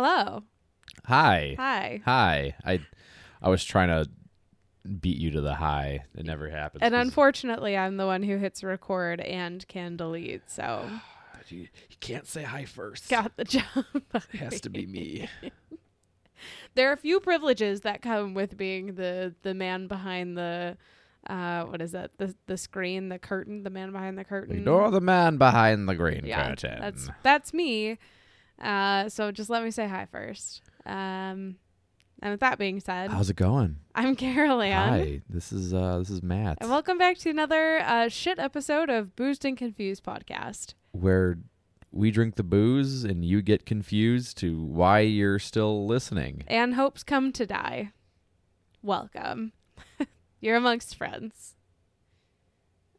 Hello. Hi. Hi. Hi. I I was trying to beat you to the high. It never happens. And unfortunately, I'm the one who hits record and can delete, so you, you can't say hi first. got the job. It has to be me. there are a few privileges that come with being the the man behind the uh what is that the the screen the curtain the man behind the curtain Ignore the man behind the green yeah curtain. that's that's me uh so just let me say hi first um and with that being said How's it going? i'm carol Ann, Hi. This is uh this is Matt. and welcome back to another uh shit episode of boozed and confused podcast where we drink the booze and you get confused to why you're still listening. and hopes come to die welcome you're amongst friends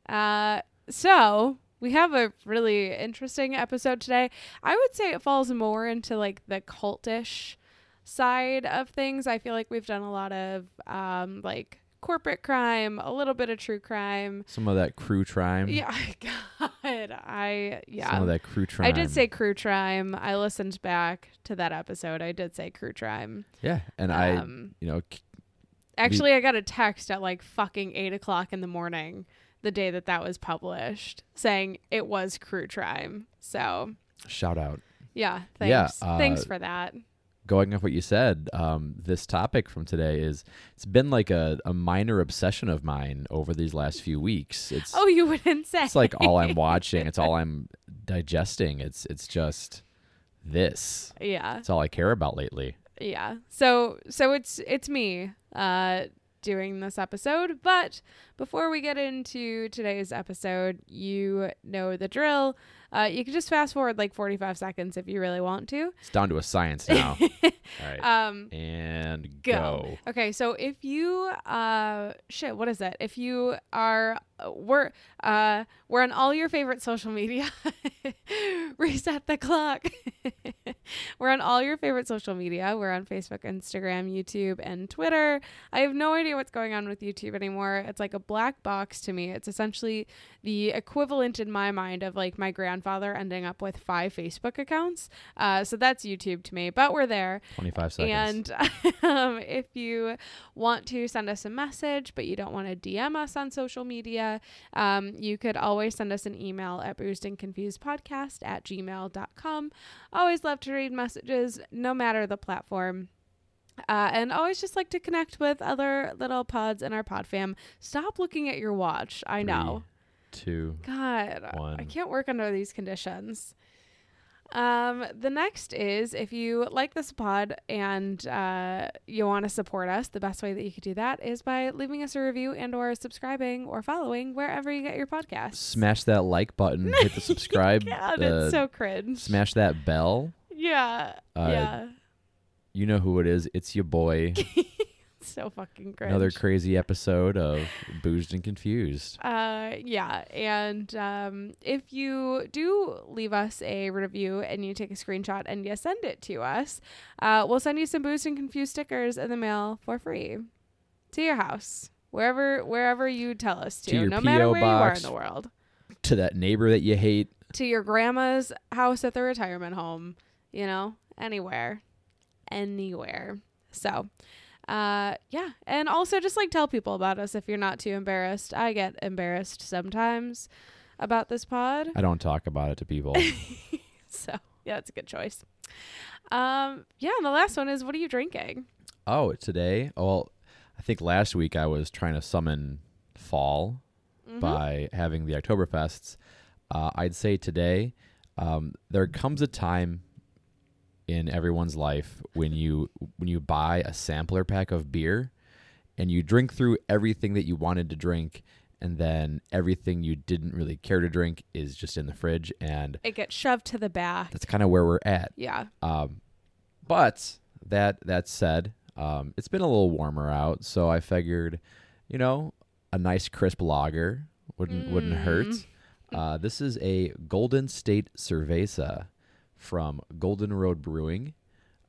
uh so we have a really interesting episode today i would say it falls more into like the cultish side of things i feel like we've done a lot of um like corporate crime a little bit of true crime Some of that crew crime. yeah god i yeah Some of that crew crime. I did say crew crime. I listened back to that episode. I did say crew crime. Yeah, and I, Um, you know, Actually, I got a text at like fucking eight o'clock in the morning the day that that was published saying it was crew crime. So shout out. yeah, Yeah, thanks. thanks uh, for that. going off what you said, um, this topic from today is it's been like a, a minor obsession of mine over these last few weeks. It's Oh, you wouldn't say. it's like all I'm watching, it's all I'm digesting. It's it's just this. yeah, It's all I care about lately. yeah. So so it's it's me uh doing this episode, but before we get into today's episode, you know the drill. Uh, you can just fast forward like 45 seconds if you really want to. It's down to a science now. all right. Um, and go. go. Okay, so if you uh shit, what is it? If you are we're uh we're on all your favorite social media. Reset the clock. we're on all your favorite social media. We're on Facebook, Instagram, YouTube, and Twitter. I have no idea what's going on with YouTube anymore. It's like a black box to me. It's essentially the equivalent in my mind of like my grandfather ending up with five Facebook accounts. Uh, so that's YouTube to me, but we're there. 25 seconds. And um, if you want to send us a message, but you don't want to DM us on social media, um, you could always send us an email at boozedandconfusedpodcast at gmail.com. Always love to read messages, no matter the platform. Uh, and always just like to connect with other little pods in our pod fam. Stop looking at your watch. I know. Two. God, one. I can't work under these conditions. Um, the next is if you like this pod and uh, you want to support us, the best way that you could do that is by leaving us a review and or subscribing or following wherever you get your podcasts. Smash that like button. Hit the subscribe. God, uh, it's so cringe. smash that bell. yeah, Uh, yeah, You know who it is. It's your boy. so fucking cringe. Another crazy episode of Boozed and Confused. Uh, yeah, and um, if you do leave us a review and you take a screenshot and you send it to us, uh, we'll send you some Boozed and Confused stickers in the mail for free to your house, wherever wherever you tell us to, To your no matter P.O. where you are box. in the world, To that neighbor that you hate. to your grandma's house at the retirement home, you know, anywhere, anywhere. So. Uh yeah, and also just like tell people about us if you're not too embarrassed. I get embarrassed sometimes about this pod. I don't talk about it to people. So yeah, it's a good choice. Um, yeah, and the last one is what are you drinking? oh, today? Oh, well, I think last week I was trying to summon fall Mhm. by having the Oktoberfests. Uh, I'd say today, um, there comes a time in everyone's life when you when you buy a sampler pack of beer and you drink through everything that you wanted to drink and then everything you didn't really care to drink is just in the fridge, and It gets shoved to the back. that's kind of where we're at. Yeah. Um, but that that said, um, it's been a little warmer out, so I figured, you know, a nice crisp lager wouldn't wouldn't hurt. Mm. Uh, this is a Golden State Cerveza from Golden Road Brewing.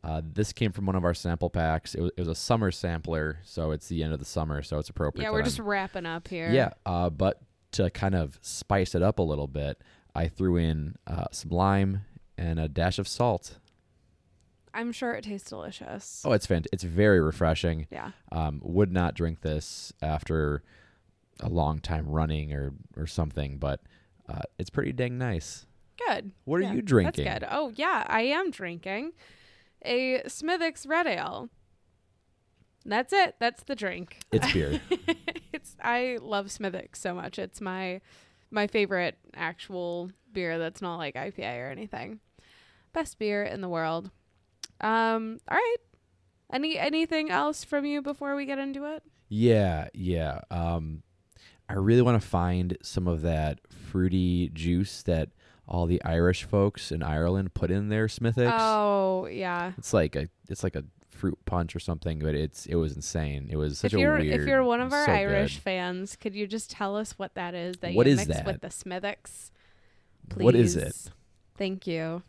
Uh, this came from one of our sample packs. It was, it was a summer sampler, so it's the end of the summer, so it's appropriate. Yeah, we're I'm- just wrapping up here. yeah, uh, but to kind of spice it up a little bit, I threw in uh, some lime and a dash of salt. I'm sure it tastes delicious. Oh, it's fant- It's very refreshing. Yeah. Um, would not drink this after a long time running or or something, but uh, it's pretty dang nice. Good. What are you drinking? That's good. Oh, yeah, I am drinking a Smithwick's Red Ale. That's it. That's the drink. It's beer. it's I love Smithwick's so much. It's my my favorite actual beer that's not like IPA or anything. Best beer in the world. Um all right. Any anything else from you before we get into it? yeah, yeah. Um, I really want to find some of that fruity juice that all the Irish folks in Ireland put in their Smithwick's. Oh, yeah. It's like a it's like a fruit punch or something, but it's it was insane. It was such if a you're weird. if you're one of our so Irish good. fans, could you just tell us what that is that What you mix with the Smithwick's? Please. What is it? Thank you.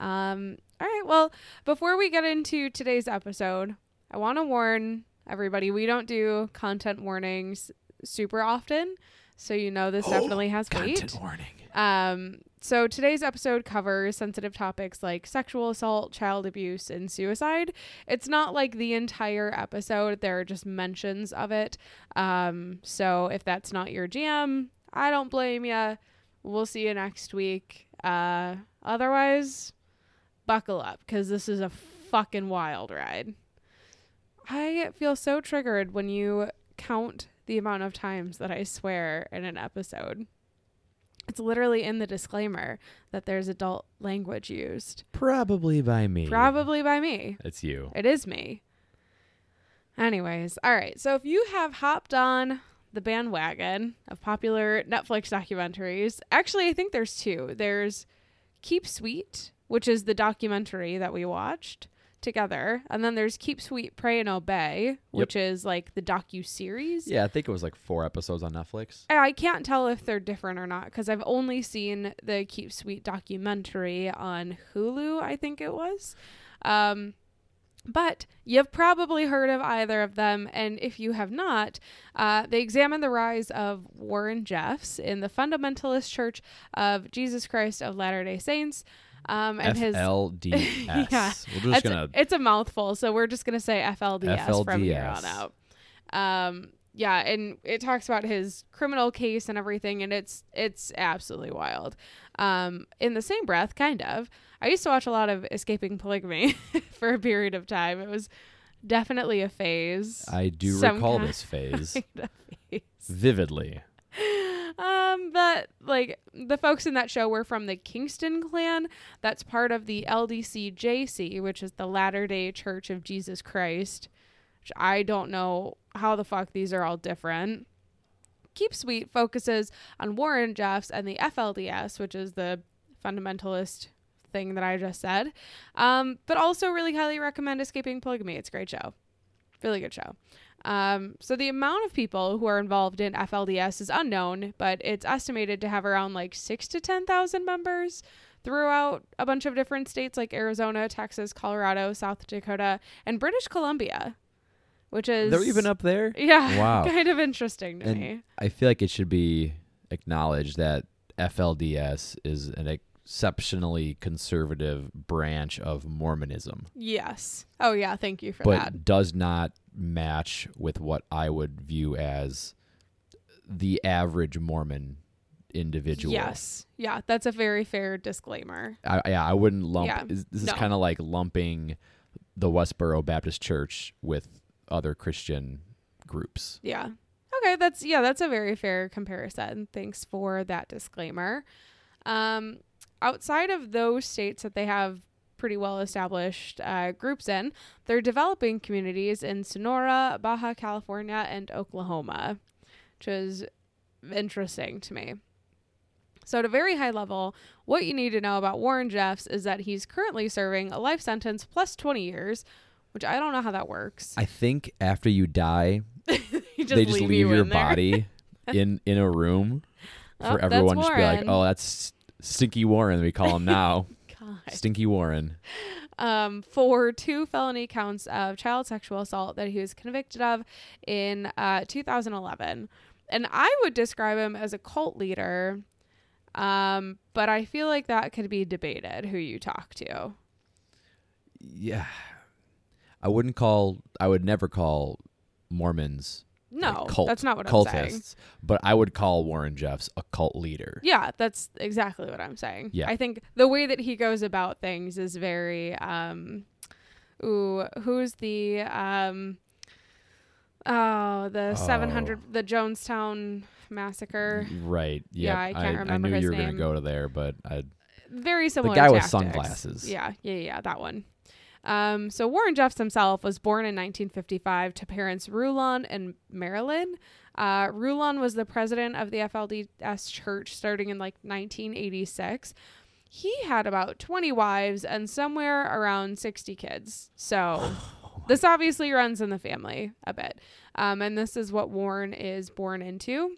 Um all right, well, before we get into today's episode, I want to warn everybody we don't do content warnings super often, so you know this definitely has weight. Content warning. Um, so today's episode covers sensitive topics like sexual assault, child abuse, and suicide. It's not like the entire episode, there are just mentions of it. Um, so if that's not your jam, I don't blame you. We'll see you next week. Uh, otherwise, buckle up because this is a fucking wild ride. I feel so triggered when you count the amount of times that I swear in an episode. It's literally in the disclaimer that there's adult language used. Probably by me. Probably by me. It's you. It is me. Anyways, all right. So if you have hopped on the bandwagon of popular Netflix documentaries, actually, I think there's two. There's Keep Sweet, which is the documentary that we watched together, and then there's Keep Sweet, Pray and Obey, which is like the docu series. Yeah, I think it was like four episodes on Netflix. I can't tell if they're different or not because I've only seen the Keep Sweet documentary on Hulu, I think it was. Um, but you've probably heard of either of them, and if you have not, uh, they examine the rise of Warren Jeffs in the Fundamentalist Church of Jesus Christ of Latter Day Saints, um, and his FLDS. Yeah. We're just it's, gonna. it's a mouthful, so we're just gonna say FLDS, from here on out. Um, yeah, and it talks about his criminal case and everything, and it's it's absolutely wild. Um, in the same breath, kind of. I used to watch a lot of Escaping Polygamy for a period of time. It was definitely a phase. I do some recall this phase phase. vividly. Um, but like the folks in that show were from the Kingston clan. That's part of the LDCJC, which is the Latter Day Church of Jesus Christ. Which I don't know how the fuck these are all different. Keep Sweet focuses on Warren Jeffs and the FLDS, which is the fundamentalist thing that I just said. Um, but also really highly recommend Escaping Polygamy. It's a great show. Really good show. Um, so the amount of people who are involved in FLDS is unknown, but it's estimated to have around like six to ten thousand members throughout a bunch of different states like Arizona, Texas, Colorado, South Dakota, and British Columbia, which is They're even up there. Yeah, Wow. kind of interesting to And me. I feel like it should be acknowledged that FLDS is an exceptionally conservative branch of Mormonism, Yes. Oh yeah, thank you for but that. does not match with what I would view as the average Mormon individual. Yes. Yeah, that's a very fair disclaimer. I, yeah, I wouldn't lump. Yeah, This is no. kind of like lumping the Westboro Baptist Church with other Christian groups. Yeah. Okay, that's yeah, that's a very fair comparison. Thanks for that disclaimer. Um, outside of those states that they have pretty well established uh, groups in, they're developing communities in Sonora, Baja California, and Oklahoma, which is interesting to me. So, at a very high level, what you need to know about Warren Jeffs is that he's currently serving a life sentence plus 20 years, which I don't know how that works. I think after you die, You they just leave, you your body in in a room Oh, for that's everyone to be like, "Oh, that's Stinky Warren." We call him now, God. Stinky Warren. um, for two felony counts of child sexual assault that he was convicted of in uh, 2011. And I would describe him as a cult leader, um, but I feel like that could be debated who you talk to. Yeah, I wouldn't call. I would never call Mormons No, like, cult, that's not what I'm saying. cultists, but I would call Warren Jeffs a cult leader. Yeah, that's exactly what I'm saying. Yeah. I think the way that he goes about things is very um ooh, who's the um oh, the 700 Oh. the Jonestown massacre. Right. Yeah, I can't I, remember knew his you were name. gonna go to there, but I Very similar The guy with sunglasses. Yeah, yeah, yeah, that one. Um, so Warren Jeffs himself was born in 1955 to parents Rulon and Marilyn. Uh, Rulon was the president of the FLDS church starting in like 1986. He had about 20 wives and somewhere around 60 kids. So this obviously runs in the family a bit. Um, and this is what Warren is born into.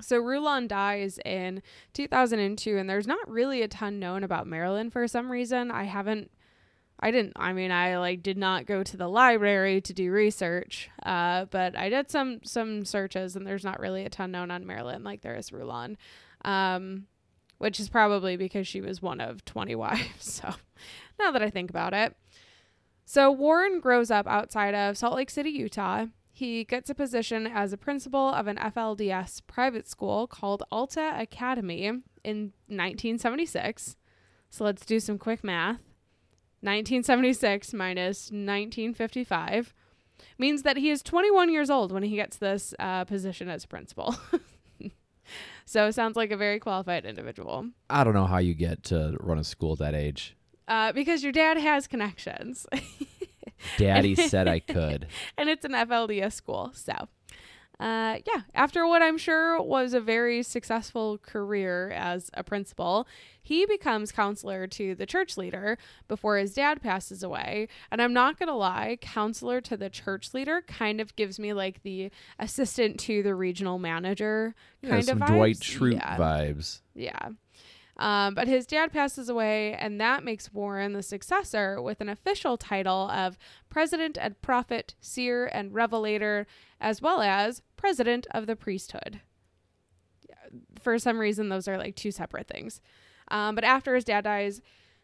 So Rulon dies in 2002, and there's not really a ton known about Marilyn for some reason. I haven't, I didn't, I mean, I like did not go to the library to do research, uh, but I did some some searches, and there's not really a ton known on Marilyn like there is Rulon, um, which is probably because she was one of 20 wives. So now that I think about it, so Warren grows up outside of Salt Lake City, Utah. He gets a position as a principal of an FLDS private school called Alta Academy in 1976. So let's do some quick math. 1976 minus 1955 means that he is 21 years old when he gets this uh, position as principal. so it sounds like a very qualified individual. I don't know how you get to run a school at that age. Uh, because your dad has connections. Daddy said I could. and it's an FLDS school. So, uh, yeah, after what I'm sure was a very successful career as a principal, he becomes counselor to the church leader before his dad passes away. And I'm not going to lie, counselor to the church leader kind of gives me like the assistant to the regional manager Yeah, kind some of Dwight vibes. Schrute Yeah. vibes. Yeah. Um, but his dad passes away, and that makes Warren the successor with an official title of President and Prophet, Seer and Revelator, as well as President of the Priesthood. For some reason, those are like two separate things. Um, but after his dad dies,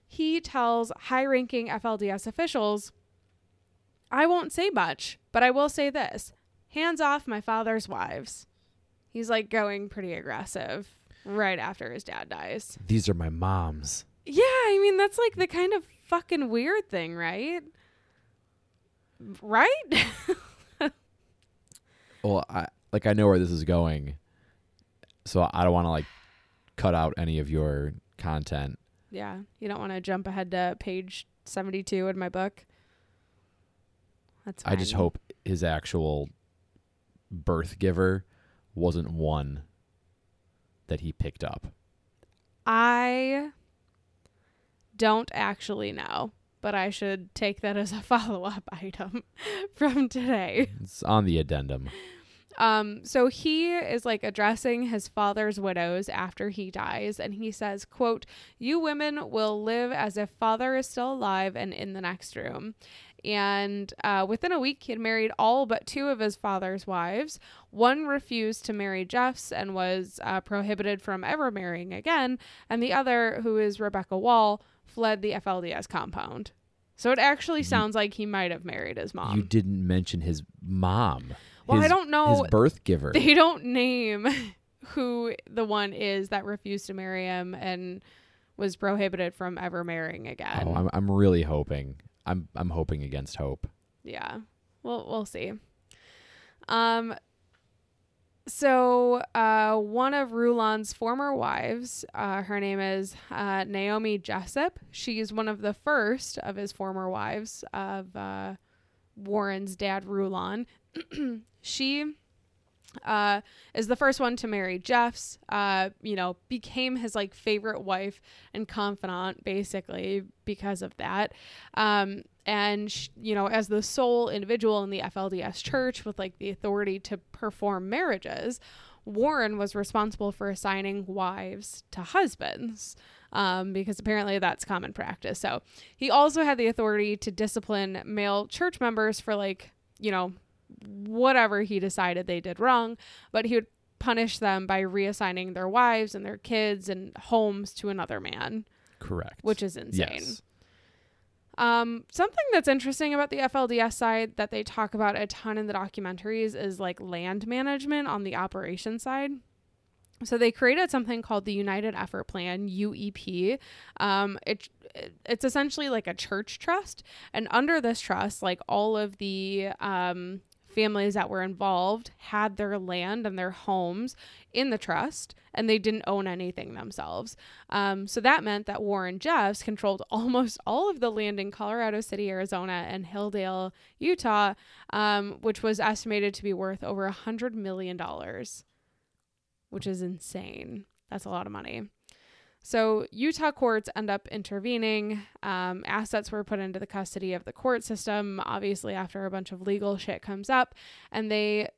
he tells high ranking FLDS officials, I won't say much, but I will say this hands off my father's wives. He's like going pretty aggressive right after his dad dies. These are my moms. Yeah, I mean that's like the kind of fucking weird thing, right? Right? Well, I like I know where this is going, so I don't want to like cut out any of your content. yeah, you don't want to jump ahead to page 72 in my book. That's I just hope his actual birth giver wasn't one that he picked up. I don't actually know, but I should take that as a follow-up item from today. It's on the addendum. Um, so he is like addressing his father's widows after he dies, and he says, quote, You women will live as if father is still alive and in the next room. And uh, within a week, he had married all but two of his father's wives. One refused to marry Jeffs and was uh, prohibited from ever marrying again. And the other, who is Rebecca Wall, fled the FLDS compound. So it actually sounds like he might have married his mom. you didn't mention his mom. Well, I don't know. His birth giver. they don't name who the one is that refused to marry him and was prohibited from ever marrying again. Oh, I'm I'm really hoping. I'm I'm hoping against hope. yeah. We'll we'll see. Um so uh one of Rulon's former wives, uh her name is uh Naomi Jessop. She's one of the first of his former wives of uh Warren's dad Rulon. she uh, is the first one to marry Jeffs. Uh, you know, became his like favorite wife and confidant basically because of that. Um, and sh- you know, as the sole individual in the FLDS church with like the authority to perform marriages, Warren was responsible for assigning wives to husbands. Um, because apparently that's common practice. So he also had the authority to discipline male church members for like, you know, whatever he decided they did wrong, but he would punish them by reassigning their wives and their kids and homes to another man, Correct. which is insane. yes. Um, something that's interesting about the FLDS side that they talk about a ton in the documentaries is like land management on the operation side. So they created something called the United Effort Plan (UEP). Um, it it's essentially like a church trust, and under this trust, like all of the um, families that were involved had their land and their homes in the trust and they didn't own anything themselves. Um, so that meant that Warren Jeffs controlled almost all of the land in Colorado City, Arizona, and Hildale, Utah, um, which was estimated to be worth over a $100 million, which is insane. That's a lot of money. So Utah courts end up intervening. Um, assets were put into the custody of the court system, obviously, after a bunch of legal shit comes up. And they,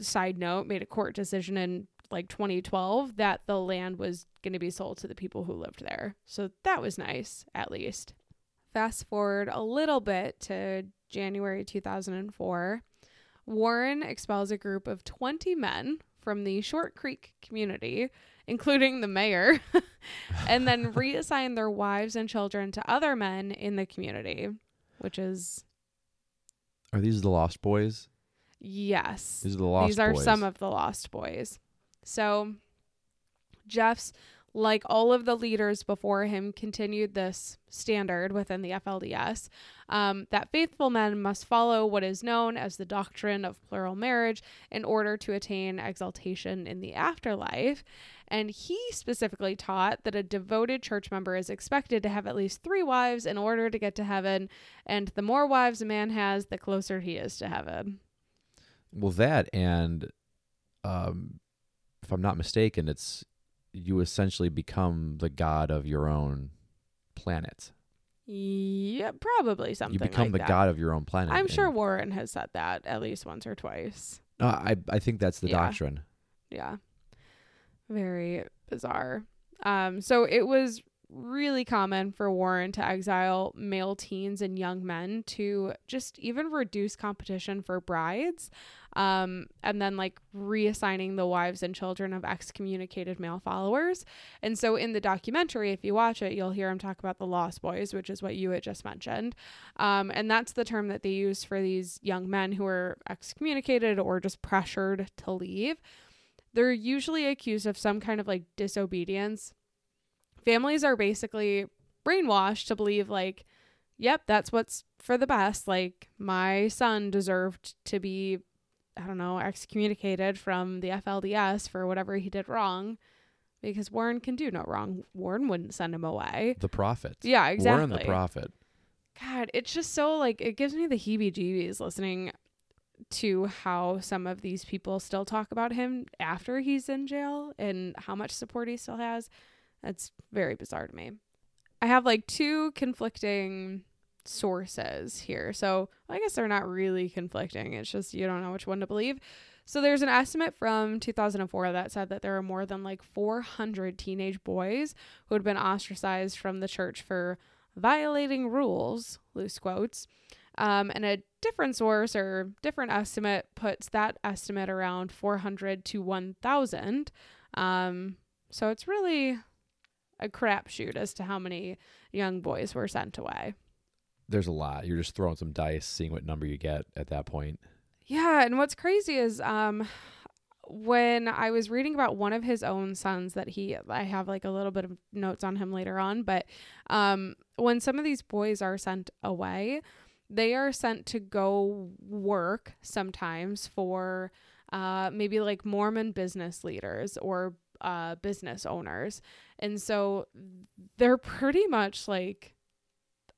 side note, made a court decision in like 2012 that the land was going to be sold to the people who lived there. So that was nice, at least. Fast forward a little bit to January 2004. Warren expels a group of 20 men from the Short Creek community including the mayor, and then reassign their wives and children to other men in the community, which is Are these the Lost Boys? yes. These are the Lost These are Boys. some of the lost boys. So Jeffs like all of the leaders before him continued this standard within the FLDS um, that faithful men must follow what is known as the doctrine of plural marriage in order to attain exaltation in the afterlife. And he specifically taught that a devoted church member is expected to have at least three wives in order to get to heaven. And the more wives a man has, the closer he is to heaven. Well, that and um, if I'm not mistaken, it's you essentially become the god of your own planet. Yeah, probably something. you become like the that. god of your own planet. I'm sure Warren has said that at least once or twice. No, I I think that's the Yeah. doctrine. Yeah. Very bizarre. Um, so it was really common for Warren to exile male teens and young men to just even reduce competition for brides. Um, and then like reassigning the wives and children of excommunicated male followers. And so in the documentary, if you watch it, you'll hear him talk about the Lost Boys, which is what you had just mentioned. Um, and that's the term that they use for these young men who are excommunicated or just pressured to leave. They're usually accused of some kind of like disobedience. Families are basically brainwashed to believe, like, yep, that's what's for the best. Like, my son deserved to be, I don't know, excommunicated from the FLDS for whatever he did wrong because Warren can do no wrong. Warren wouldn't send him away. The prophet. Yeah, exactly. Warren the prophet. God, it's just so like it gives me the heebie jeebies listening to how some of these people still talk about him after he's in jail and how much support he still has. That's very bizarre to me. I have like two conflicting sources here. So I guess they're not really conflicting. It's just you don't know which one to believe. So there's an estimate from 2004 that said that there are more than like 400 teenage boys who had been ostracized from the church for violating rules, loose quotes. Um, and a different source or different estimate puts that estimate around 400 to 1,000. Um, so it's really a crapshoot as to how many young boys were sent away. There's a lot. You're just throwing some dice, seeing what number you get at that point. Yeah, and what's crazy is um when I was reading about one of his own sons that he I have like a little bit of notes on him later on, but um when some of these boys are sent away, they are sent to go work sometimes for uh maybe like Mormon business leaders or uh business owners. And so they're pretty much like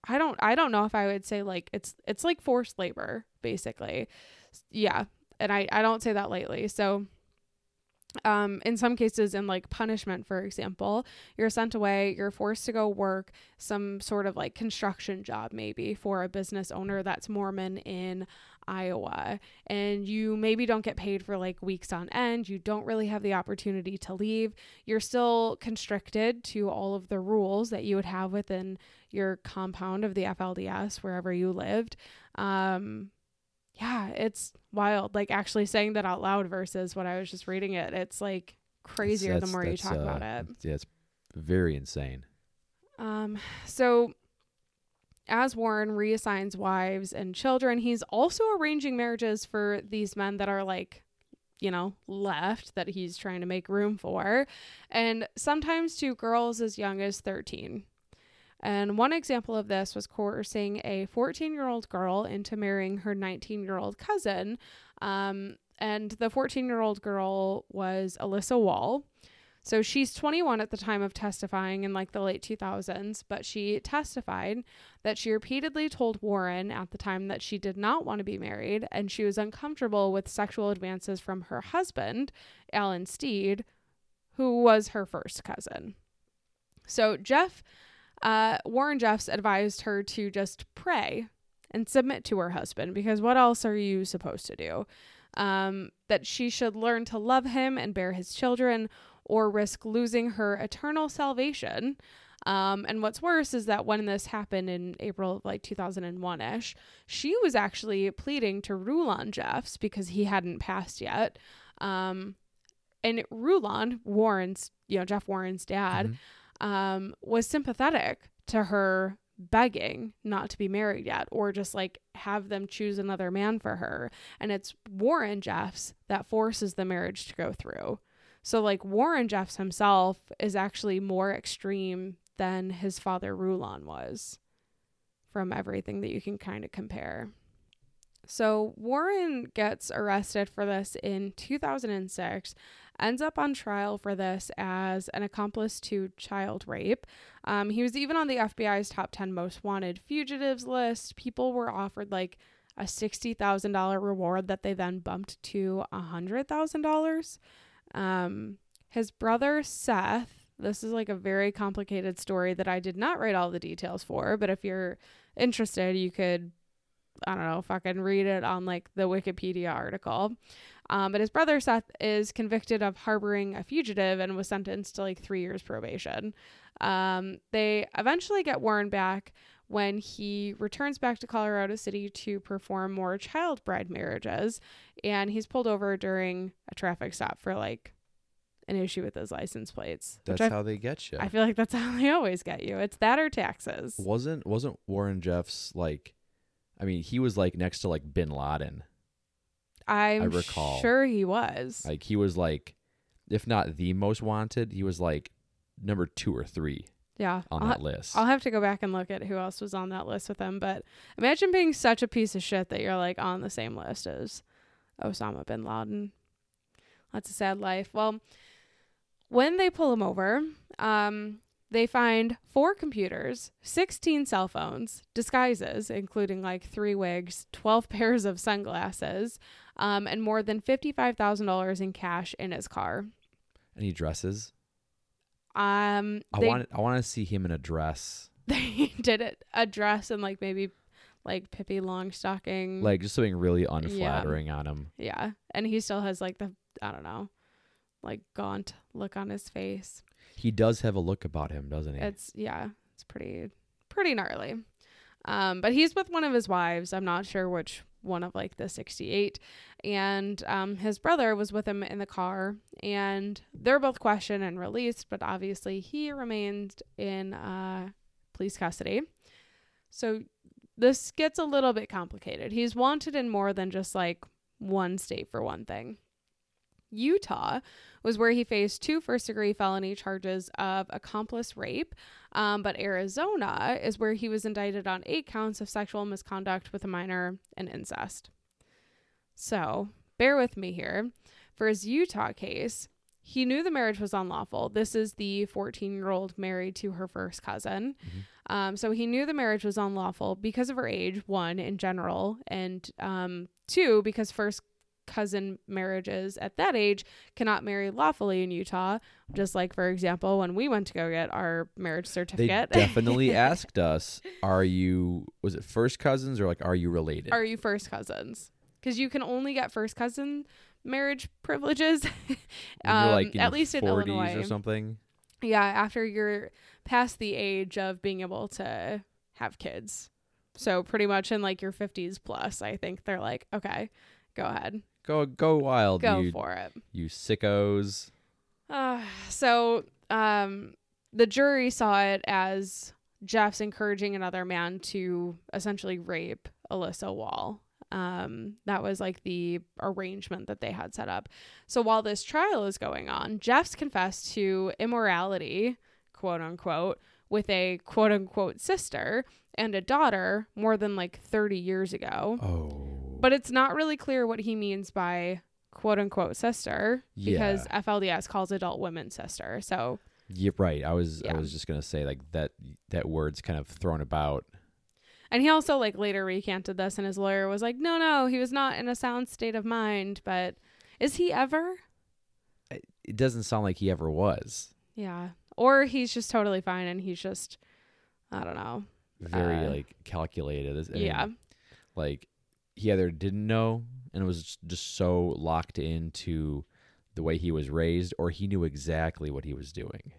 I don't I don't know if I would say like it's it's like forced labor basically. Yeah, and I I don't say that lightly. So um, in some cases, in like punishment, for example, you're sent away, you're forced to go work some sort of like construction job, maybe for a business owner that's Mormon in Iowa. And you maybe don't get paid for like weeks on end. You don't really have the opportunity to leave. You're still constricted to all of the rules that you would have within your compound of the FLDS, wherever you lived. Um, yeah, it's wild. Like actually saying that out loud versus when I was just reading it. It's like crazier the more you talk uh, about it. Yeah, it's very insane. Um, so as Warren reassigns wives and children, he's also arranging marriages for these men that are like, you know, left that he's trying to make room for, and sometimes to girls as young as 13. And one example of this was coercing a 14 year old girl into marrying her 19 year old cousin. Um, and the 14 year old girl was Elissa Wall. So she's 21 at the time of testifying in like the late 2000s, but she testified that she repeatedly told Warren at the time that she did not want to be married and she was uncomfortable with sexual advances from her husband, Allen Steed, who was her first cousin. So Jeff, uh, Warren Jeffs advised her to just pray and submit to her husband because what else are you supposed to do? Um, that she should learn to love him and bear his children or risk losing her eternal salvation. Um, and what's worse is that when this happened in April of like 2001 ish, she was actually pleading to Rulon Jeffs because he hadn't passed yet. Um, and Rulon, Warren's, you know, Jeff Warren's dad, Mhm. Um, was sympathetic to her begging not to be married yet or just like have them choose another man for her. And it's Warren Jeffs that forces the marriage to go through. So, like, Warren Jeffs himself is actually more extreme than his father Rulon was from everything that you can kind of compare. So, Warren gets arrested for this in 2006, ends up on trial for this as an accomplice to child rape. Um, he was even on the FBI's top 10 most wanted fugitives list. People were offered like a $60,000 reward that they then bumped to $100,000. Um, his brother Seth, this is like a very complicated story that I did not write all the details for, but if you're interested, you could, I don't know, fucking read it on like the Wikipedia article. Um, but his brother Seth is convicted of harboring a fugitive and was sentenced to like three years probation. Um, they eventually get Warren back when he returns back to Colorado City to perform more child bride marriages. And he's pulled over during a traffic stop for like an issue with his license plates. That's I, how they get you. I feel like that's how they always get you. It's that or taxes. wasn't wasn't Warren Jeffs like I mean, he was like next to like bin Laden. I'm recall. sure he was. Like he was like if not the most wanted, he was like number 2 or 3 yeah. on I'll, that list. I'll have to go back and look at who else was on that list with him. But imagine being such a piece of shit that you're like on the same list as Osama bin Laden. That's a sad life. Well, when they pull him over, um, they find four computers, 16 cell phones, disguises, including like three wigs, 12 pairs of sunglasses, um, and more than $55,000 in cash in his car. Any dresses? Um, I they, want I want to see him in a dress. they did it a dress and like maybe like Pippi Longstocking. Like just something really unflattering on him. yeah, and he still has like the I don't know, like gaunt look on his face. He does have a look about him, doesn't he? It's yeah, it's pretty pretty gnarly. Um, but he's with one of his wives. I'm not sure which one of like the 68. And um, his brother was with him in the car, and they're both questioned and released. But obviously, he remains in uh, police custody. So this gets a little bit complicated. He's wanted in more than just like one state for one thing. Utah was where he faced two first degree felony charges of accomplice rape. Um, but Arizona is where he was indicted on eight counts of sexual misconduct with a minor and incest. So bear with me here. For his Utah case, he knew the marriage was unlawful. This is the 14 year old married to her first cousin. Mhm. Um, so he knew the marriage was unlawful because of her age, one, in general, and um, two, because first cousin marriages at that age cannot marry lawfully in Utah. Just like, for example, when we went to go get our marriage certificate, They definitely asked us, "Are you? Was it first cousins or like are you related?" Are you first cousins? Because you can only get first cousin marriage privileges. Um, like at least in 40s Illinois. or something. Yeah, after you're past the age of being able to have kids. So pretty much in like your 50s plus, I think they're like, okay, go ahead, Go go wild, go you for it. you sickos. Uh, so um, the jury saw it as Jeffs encouraging another man to essentially rape Elissa Wall. Um, that was like the arrangement that they had set up. So while this trial is going on, Jeffs confessed to immorality, quote unquote, with a quote unquote sister and a daughter more than like 30 years ago. Oh. But it's not really clear what he means by quote unquote sister because FLDS calls adult women sister. So, yeah, right. I was Yeah. I was just gonna say like that that word's kind of thrown about. and he also like later recanted this, and his lawyer was like, no, no, he was not in a sound state of mind. But is he ever? It doesn't sound like he ever was. Yeah. Or he's just totally fine and he's just, I don't know. Very Uh, like calculated. I mean, yeah. like he either didn't know and was just- so locked into the way he was raised, or he knew exactly what he was doing.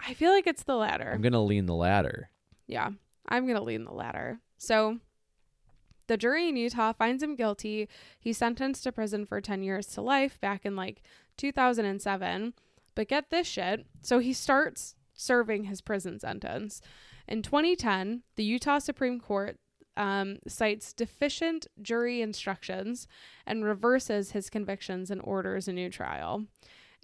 I feel like it's the latter. I'm gonna lean the latter. Yeah, I'm going to lean the latter. So the jury in Utah finds him guilty. He's sentenced to prison for 10 years to life back in like 2007. But get this shit. So he starts serving his prison sentence. In 2010, the Utah Supreme Court um, cites deficient jury instructions and reverses his convictions and orders a new trial.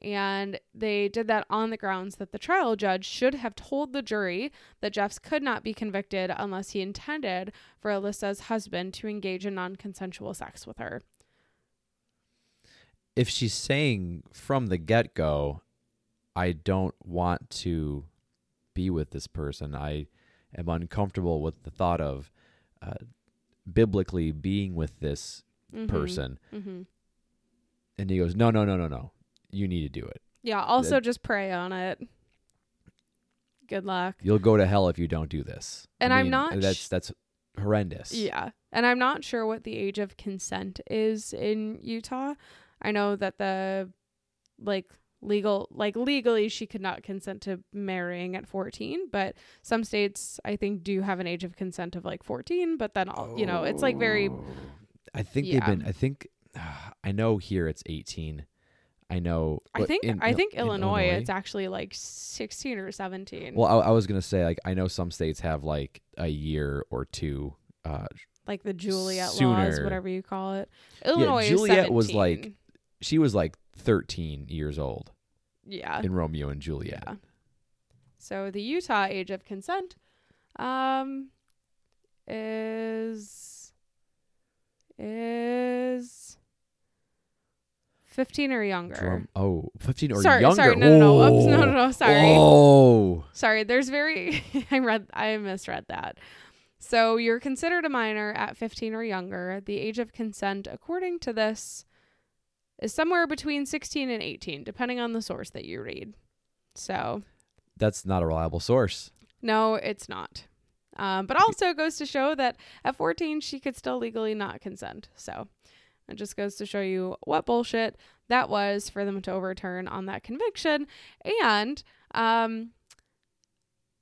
And they did that on the grounds that the trial judge should have told the jury that Jeffs could not be convicted unless he intended for Elissa's husband to engage in non consensual sex with her. If she's saying from the get go, I don't want to be with this person. I am uncomfortable with the thought of uh, biblically being with this person. Mm-hmm. And he goes, No, no, no, no, no. You need to do it. Yeah, also just pray on it. Good luck. You'll go to hell if you don't do this. I And I'm mean, not That's that's horrendous. Yeah. And I'm not sure what the age of consent is in Utah. I know that the like legal like legally she could not consent to marrying at 14, but some states I think do have an age of consent of like 14, but then all, you know, it's like very Oh. I think Yeah. they've been. I think I know here it's 18. I know. I think in- I in- think in Illinois, it's actually like 16 or 17. Well, I, I was gonna say like I know some states have like a year or two. Uh, like the Juliet laws, whatever you call it. Illinois is Juliet was, like, she was like 13 years old yeah. in Romeo and Juliet. Yeah. So the Utah age of consent um is is 15 or younger. Drum- oh, 15 or sorry, younger. sorry, no, no, no, Oops, no, no, Oh. no, sorry. Oh, Sorry, there's very I read I misread that. So you're considered a minor at 15 or younger. The age of consent according to this is somewhere between 16 and 18 depending on the source that you read. So, that's not a reliable source. no, it's not. Um, but also goes to show that at 14 she could still legally not consent. So, it just goes to show you what bullshit that was for them to overturn on that conviction. And um,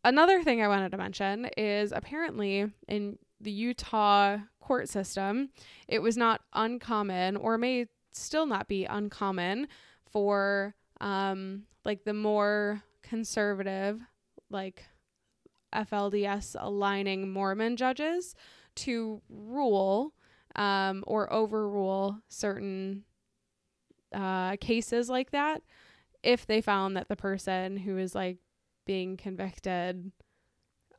another thing I wanted to mention is apparently in the Utah court system, it was not uncommon or may still not be uncommon for um, like the more conservative, like FLDS aligning Mormon judges to rule um, or overrule certain uh, cases like that if they found that the person who is like being convicted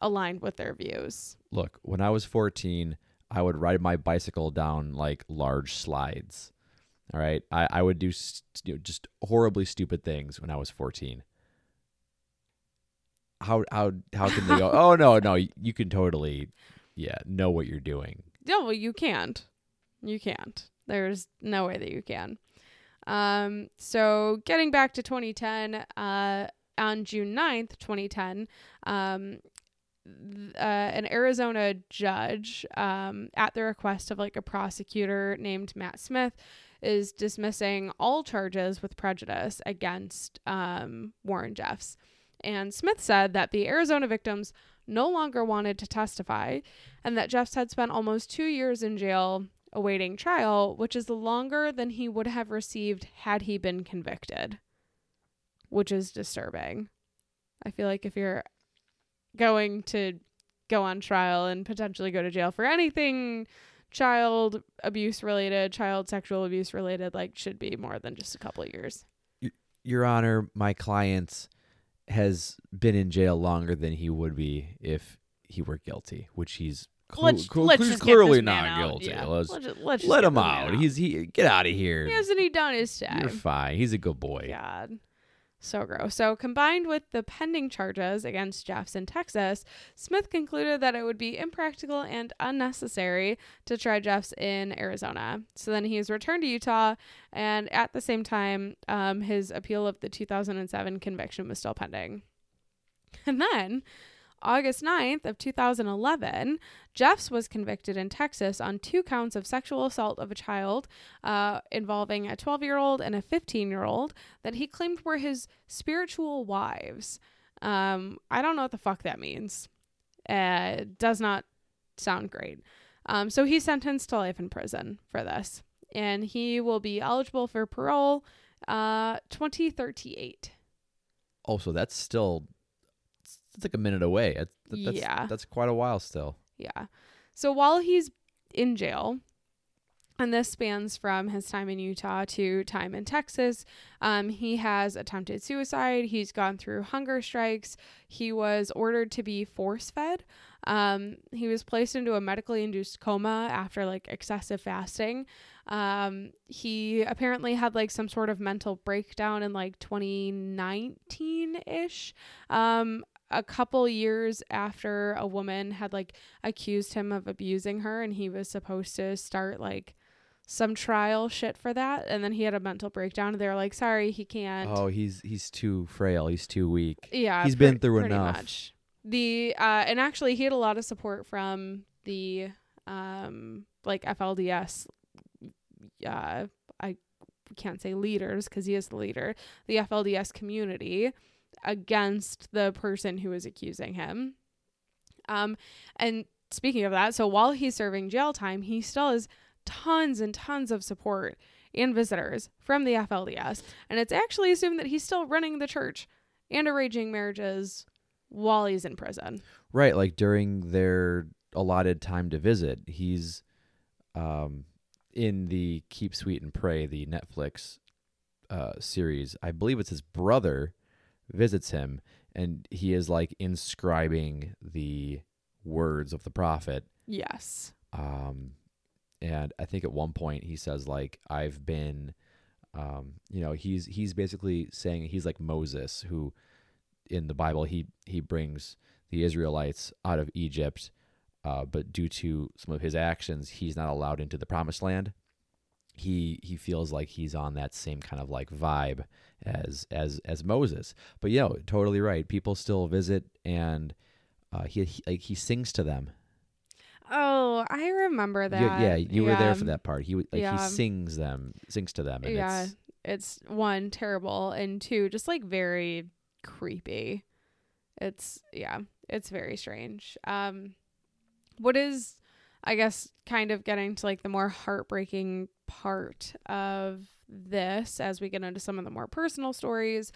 aligned with their views. Look, when I was 14, I would ride my bicycle down like large slides. All right, I, I would do st- you know, just horribly stupid things when I was 14. How how how can they go? oh no no, you can totally yeah know what you're doing. No, well, you can't. You can't. There's no way that you can. Um, so getting back to 2010, uh, on June 9th, 2010, um, th- uh, an Arizona judge, um, at the request of like a prosecutor named Matt Smith, is dismissing all charges with prejudice against um, Warren Jeffs. And Smith said that the Arizona victims no longer wanted to testify and that Jeffs had spent almost two years in jail awaiting trial, which is longer than he would have received had he been convicted, which is disturbing. I feel like if you're going to go on trial and potentially go to jail for anything child abuse related, child sexual abuse related, like should be more than just a couple of years. Your Honor, my client has been in jail longer than he would be if he were guilty, which he's clu- let's clu- let's he's clearly not guilty. Yeah. Let's, Let's just, let's let him man out. He's he get out of here. hasn't he done his time? You're fine. He's a good boy. God. So gross. So, combined with the pending charges against Jeffs in Texas, Smith concluded that it would be impractical and unnecessary to try Jeffs in Arizona. So then he was returned to Utah, and at the same time, um, his appeal of the 2007 conviction was still pending. And then, August 9th of 2011, Jeffs was convicted in Texas on two counts of sexual assault of a child uh, involving a 12-year-old and a 15-year-old that he claimed were his spiritual wives. Um, I don't know what the fuck that means. Uh, does not sound great. Um, so he's sentenced to life in prison for this, and he will be eligible for parole uh 2038 so that's still it's like a minute away. That's, that's, Yeah. that's quite a while still. Yeah. So while he's in jail, and this spans from his time in Utah to time in Texas, um, he has attempted suicide. He's gone through hunger strikes. He was ordered to be force fed. Um, he was placed into a medically induced coma after like excessive fasting. Um, he apparently had like some sort of mental breakdown in like 2019 ish. A couple years after a woman had like accused him of abusing her and he was supposed to start like some trial shit for that and then he had a mental breakdown and they were like sorry he can't Oh, he's he's too frail. He's too weak. yeah he's pre- been through enough. much. the uh and actually he had a lot of support from the um like flds uh i can't say leaders because he is the leader the flds community against the person who is accusing him um and speaking of that so while he's serving jail time he still has tons and tons of support and visitors from the flds and it's actually assumed that he's still running the church and arranging marriages while he's in prison. Right, like during their allotted time to visit, he's um in the Keep Sweet and Pray, the Netflix uh series. I believe it's his brother visits him and he is like inscribing the words of the prophet. Yes. Um and I think at one point he says like I've been um you know, he's he's basically saying he's like Moses who in the Bible he he brings the Israelites out of Egypt, uh, but due to some of his actions, he's not allowed into the promised land. He he feels like he's on that same kind of like vibe as as as Moses. But you know, totally right. People still visit and uh, he, he like he sings to them. Oh, I remember You- that. yeah, you were there for that part. He like Yeah. he sings them, sings to them, and Yeah. it's It's one terrible and two just like very creepy. It's yeah, it's very strange. Um what is I guess kind of getting to like the more heartbreaking part of this as we get into some of the more personal stories.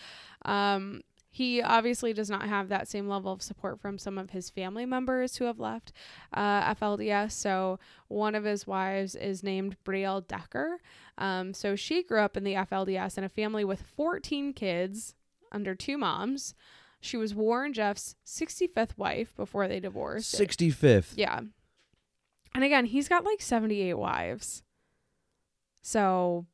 Um he obviously does not have that same level of support from some of his family members who have left uh, FLDS. So, one of his wives is named Briell Decker. Um, so, she grew up in the FLDS in a family with 14 kids under two moms. She was Warren Jeff's 65th wife before they divorced. sixty fifth. Yeah. And again, he's got like 78 wives. So,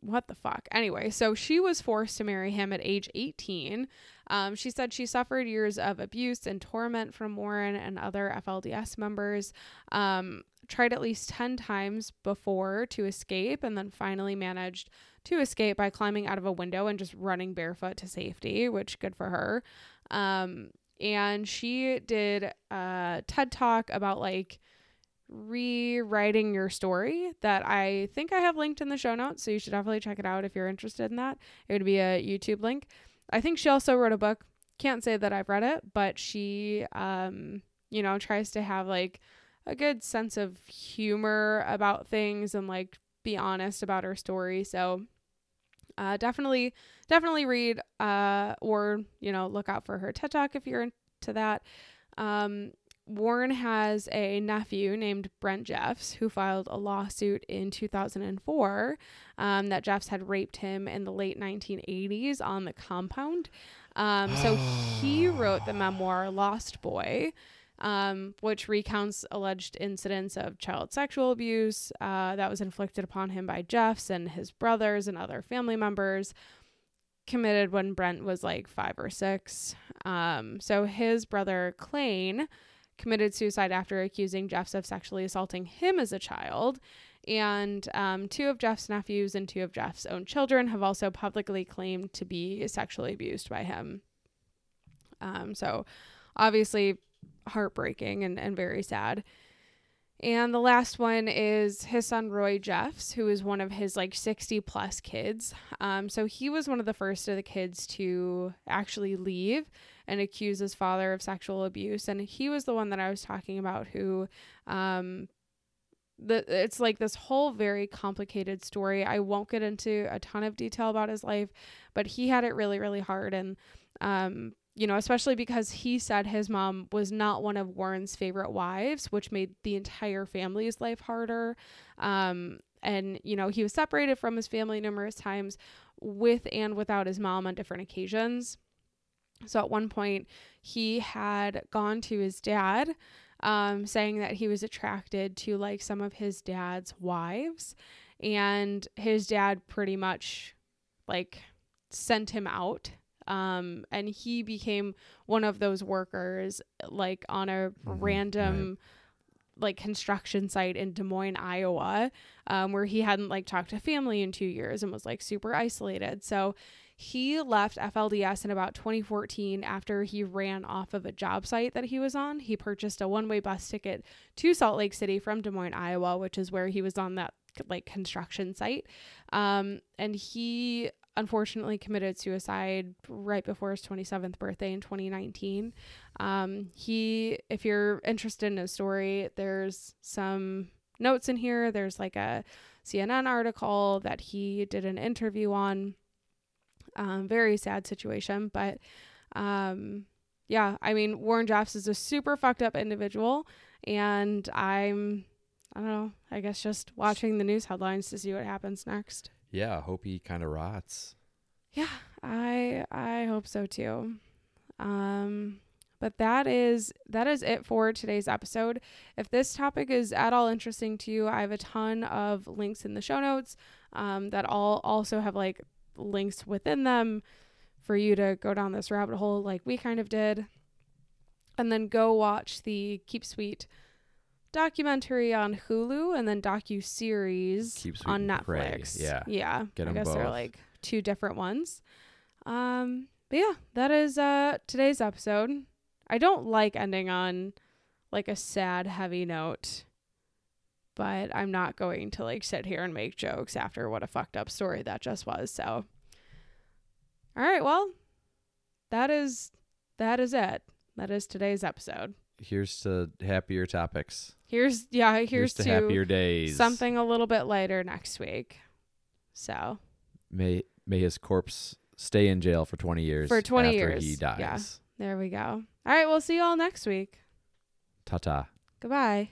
what the fuck? Anyway, so she was forced to marry him at age 18. Um, she said she suffered years of abuse and torment from Warren and other FLDS members. Um, tried at least 10 times before to escape and then finally managed to escape by climbing out of a window and just running barefoot to safety, which good for her. Um, and she did a TED talk about like rewriting your story that I think I have linked in the show notes. So you should definitely check it out if you're interested in that. It would be a YouTube link. I think she also wrote a book. Can't say that I've read it, but she, um, you know, tries to have like a good sense of humor about things and like be honest about her story. So uh, definitely, definitely read uh, or you know look out for her TED Talk if you're into that. Um, Warren has a nephew named Brent Jeffs who filed a lawsuit in 2004 um, that Jeffs had raped him in the late 1980s on the compound. Um, so he wrote the memoir Lost Boy, um, which recounts alleged incidents of child sexual abuse uh, that was inflicted upon him by Jeffs and his brothers and other family members committed when Brent was like five or six. Um, so his brother Clayne committed suicide after accusing Jeffs of sexually assaulting him as a child. And um, two of Jeff's nephews and two of Jeff's own children have also publicly claimed to be sexually abused by him. Um, so obviously heartbreaking and, and very sad. And the last one is his son Roy Jeffs, who is one of his like 60 plus kids. Um, so he was one of the first of the kids to actually leave and accuse his father of sexual abuse. And he was the one that I was talking about who um, the it's like this whole very complicated story. I won't get into a ton of detail about his life, but he had it really, really hard. And um, you know, especially because he said his mom was not one of Warren's favorite wives, which made the entire family's life harder. Um, and, you know, he was separated from his family numerous times with and without his mom on different occasions. So at one point, he had gone to his dad, um, saying that he was attracted to like some of his dad's wives. And his dad pretty much like sent him out um, and he became one of those workers like on a mm-hmm, random right. like construction site in Des Moines, Iowa, um, where he hadn't like talked to family in two years and was like super isolated. So he left FLDS in about 2014 after he ran off of a job site that he was on. He purchased a one way bus ticket to Salt Lake City from Des Moines, Iowa, which is where he was on that like construction site. Um, and he unfortunately committed suicide right before his 27th birthday in 2019. Um, he, if you're interested in his story, there's some notes in here. There's like a CNN article that he did an interview on. Um, very sad situation, but um, yeah, I mean, Warren Jeffs is a super fucked up individual, and I'm, I don't know, I guess just watching the news headlines to see what happens next. Yeah, hope he kind of rots. Yeah, I I hope so too. Um but that is that is it for today's episode. If this topic is at all interesting to you, I have a ton of links in the show notes um, that all also have like links within them for you to go down this rabbit hole like we kind of did. And then go watch the Keep Sweet documentary on Hulu and then docu series on Netflix. Pray. Yeah, yeah. Get I guess both. they're like two different ones. Um, but yeah, that is uh today's episode. I don't like ending on like a sad, heavy note, but I'm not going to like sit here and make jokes after what a fucked up story that just was. So, all right, well, that is that is it. That is today's episode here's to happier topics. Here's yeah, here's, here's to, to, happier days. Something a little bit lighter next week. So may may his corpse stay in jail for 20 years for 20 after years he dies. Yeah. There we go. All right, we'll see you all next week. Ta-ta. Goodbye.